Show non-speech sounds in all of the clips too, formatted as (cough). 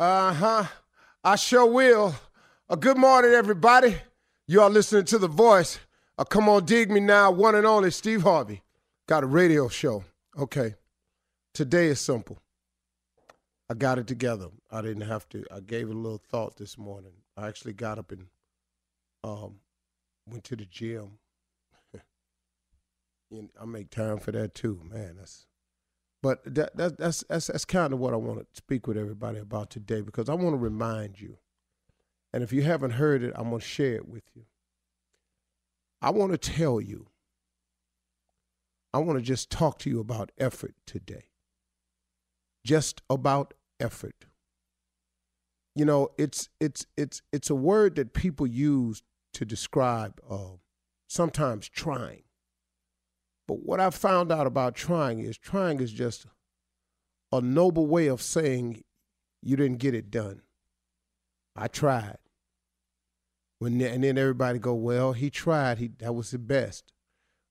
Uh huh. I sure will. Uh, good morning, everybody. You are listening to The Voice. Uh, come on, dig me now. One and only Steve Harvey. Got a radio show. Okay. Today is simple. I got it together. I didn't have to. I gave it a little thought this morning. I actually got up and um, went to the gym. (laughs) and I make time for that too, man. That's but that, that that's that's that's kind of what I want to speak with everybody about today because I want to remind you, and if you haven't heard it, I'm going to share it with you. I want to tell you. I want to just talk to you about effort today. Just about effort. You know, it's it's it's it's a word that people use to describe uh, sometimes trying. But what I found out about trying is trying is just a noble way of saying you didn't get it done. I tried. When and then everybody go, well, he tried. He that was the best.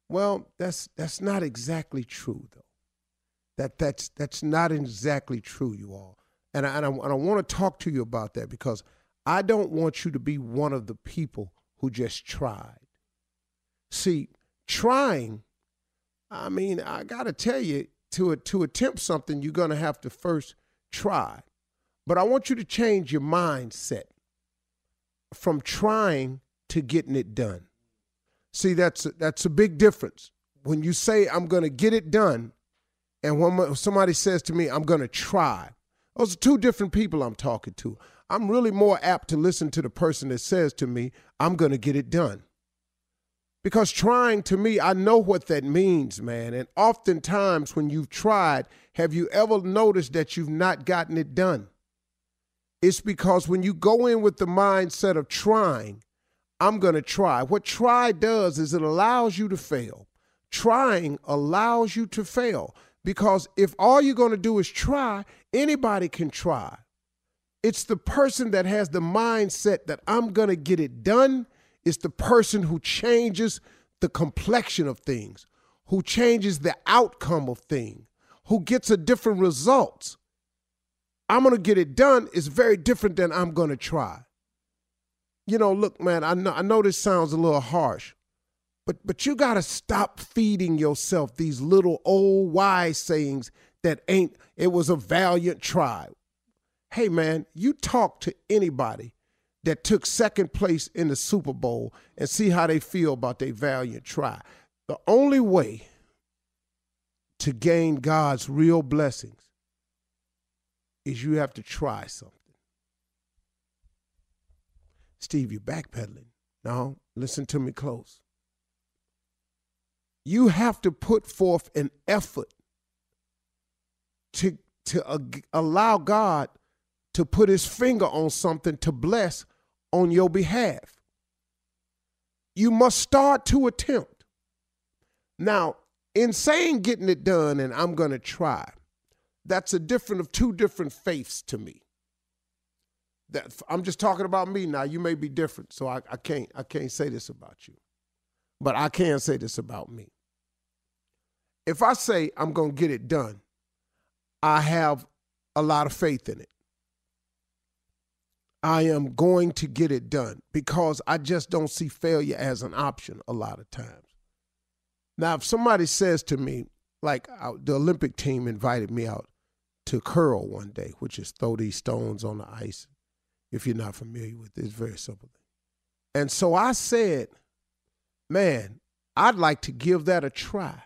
Well, that's that's not exactly true though. That that's that's not exactly true, you all. And I, and I, and I want to talk to you about that because I don't want you to be one of the people who just tried. See, trying I mean, I got to tell you, to to attempt something, you're to have to first try. But I want you to change your mindset from trying to getting it done. See, that's a, that's a big difference. When you say I'm to get it done, and when somebody says to me I'm to try, those are two different people I'm talking to. I'm really more apt to listen to the person that says to me I'm to get it done. Because trying to me, I know what that means, man. And oftentimes when you've tried, have you ever noticed that you've not gotten it done? It's because when you go in with the mindset of trying, I'm going to try. What try does is it allows you to fail. Trying allows you to fail because if all you're going to do is try, anybody can try. It's the person that has the mindset that I'm going to get it done it's the person who changes the complexion of things, who changes the outcome of things, who gets a different results. I'm going to get it done is very different than I'm going to try. You know, look, man, I know, I know this sounds a little harsh, but but you got to stop feeding yourself these little old wise sayings that ain't it was a valiant try. Hey man, you talk to anybody that took second place in the Super Bowl and see how they feel about their valiant try. The only way to gain God's real blessings is you have to try something. Steve, you're backpedaling. No, listen to me close. You have to put forth an effort to, to uh, allow God to put his finger on something to bless on your behalf. You must start to attempt. Now, in saying getting it done and I'm going to try, that's a different of two different faiths to me. That I'm just talking about me now. You may be different, so I, I can't I can't say this about you. But I can say this about me. If I say I'm to get it done, I have a lot of faith in it. I am going to get it done because I just don't see failure as an option a lot of times. Now, if somebody says to me, like the Olympic team invited me out to curl one day, which is throw these stones on the ice. If you're not familiar with it, it's very simple. thing. And so I said, man, I'd like to give that a try.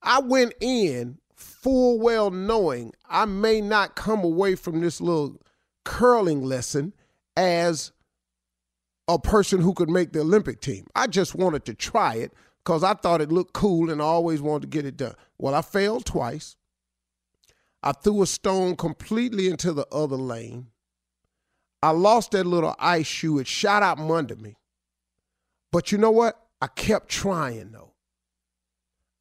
I went in full well knowing I may not come away from this little curling lesson as a person who could make the Olympic team. I just wanted to try it because I thought it looked cool and I always wanted to get it done. Well, I failed twice. I threw a stone completely into the other lane. I lost that little ice shoe. It shot out from under me. But you know what? I kept trying though.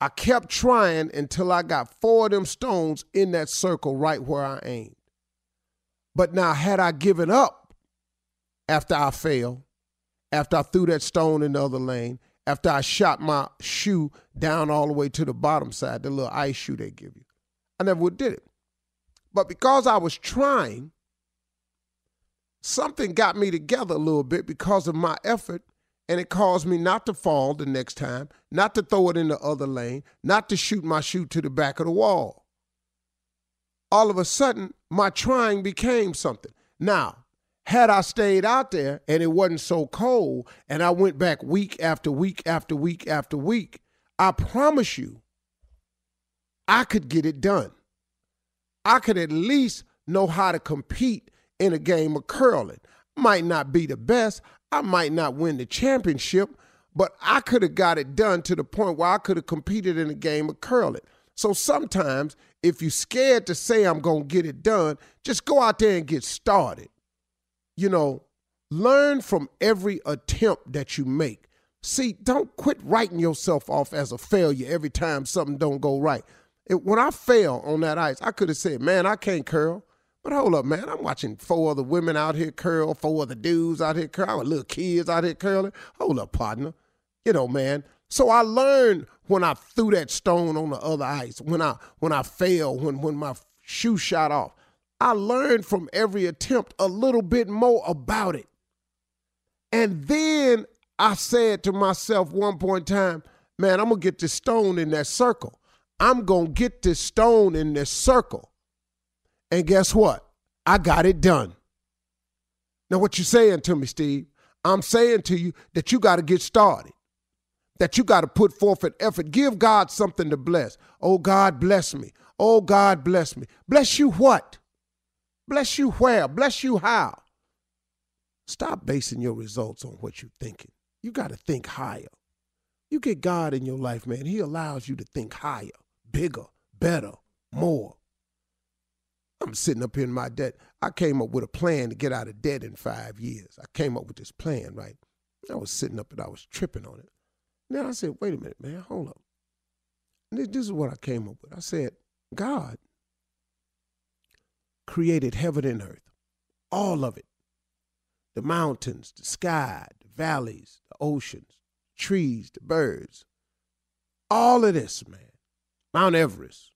I kept trying until I got four of them stones in that circle right where I aimed. But now, had I given up after I failed, after I threw that stone in the other lane, after I shot my shoe down all the way to the bottom side, the little ice shoe they give you, I never would did it. But because I was trying, something got me together a little bit because of my effort, and it caused me not to fall the next time, not to throw it in the other lane, not to shoot my shoe to the back of the wall. All of a sudden, my trying became something. Now, had I stayed out there and it wasn't so cold and I went back week after week after week after week, I promise you, I could get it done. I could at least know how to compete in a game of curling. Might not be the best, I might not win the championship, but I could have got it done to the point where I could have competed in a game of curling. So sometimes, if you're scared to say I'm going to get it done, just go out there and get started. You know, learn from every attempt that you make. See, don't quit writing yourself off as a failure every time something don't go right. It, when I fell on that ice, I could have said, "Man, I can't curl." But hold up, man. I'm watching four other women out here curl, four other dudes out here curl, little kids out here curling. Hold up, partner. You know, man. So I learned when I threw that stone on the other ice, when I when I fell, when when my shoe shot off. I learned from every attempt a little bit more about it. And then I said to myself one point in time, man, I'm gonna get this stone in that circle. I'm gonna get this stone in this circle. And guess what? I got it done. Now, what you saying to me, Steve? I'm saying to you that you got to get started, that you got to put forth an effort. Give God something to bless. Oh, God, bless me. Oh, God, bless me. Bless you what? Bless you where? Bless you how? Stop basing your results on what you're thinking. You got to think higher. You get God in your life, man, He allows you to think higher, bigger, better, more. I'm sitting up here in my debt. I came up with a plan to get out of debt in five years. I came up with this plan, right? I was sitting up and I was tripping on it. Then I said, wait a minute, man, hold up. This, this is what I came up with. I said, God created heaven and earth, all of it the mountains, the sky, the valleys, the oceans, trees, the birds, all of this, man. Mount Everest,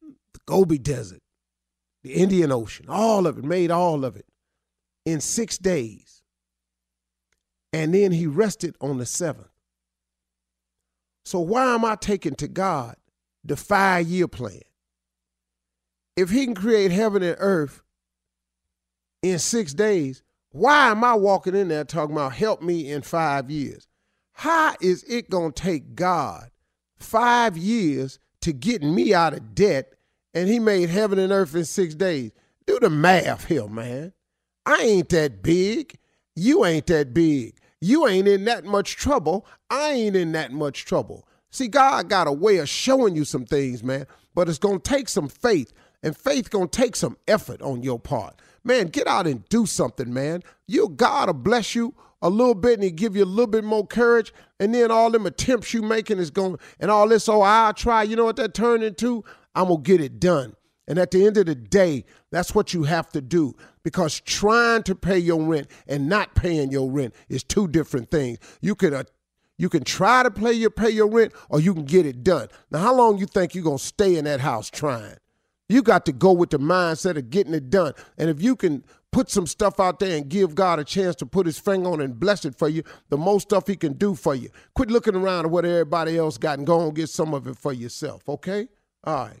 the Gobi Desert, the Indian Ocean, all of it, made all of it in six days. And then he rested on the seventh. So why am I taking to God the five year plan? If he can create heaven and earth in six days, why am I walking in there talking about help me in five years? How is it going to take God five years to get me out of debt and he made heaven and earth in six days? Do the math here, man. I ain't that big. You ain't that big. You ain't in that much trouble. I ain't in that much trouble. See, God got a way of showing you some things, man, but it's going to take some faith, and faith going to take some effort on your part. Man, get out and do something, man. You God will bless you a little bit and he give you a little bit more courage, and then all them attempts you making is going to, and all this, oh, I'll try. You know what that turned into? I'm gonna get it done. And at the end of the day, that's what you have to do because trying to pay your rent and not paying your rent is two different things. You can uh, you can try to pay your pay your rent or you can get it done. Now, how long you think you're gonna stay in that house trying? You got to go with the mindset of getting it done. And if you can put some stuff out there and give God a chance to put his finger on and bless it for you, the most stuff he can do for you. Quit looking around at what everybody else got and go and get some of it for yourself, okay? All right.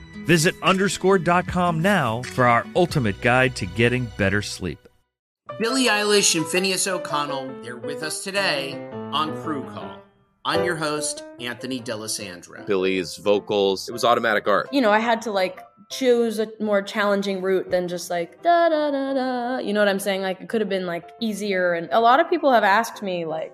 Visit underscored.com now for our ultimate guide to getting better sleep. Billie Eilish and Finneas O'Connell, they're with us today on Crew Call. I'm your host, Anthony D'Alessandro. Billie's vocals, it was automatic art. You know, I had to like choose a more challenging route than just like da da da da. You know what I'm saying? Like it could have been like easier. And a lot of people have asked me like,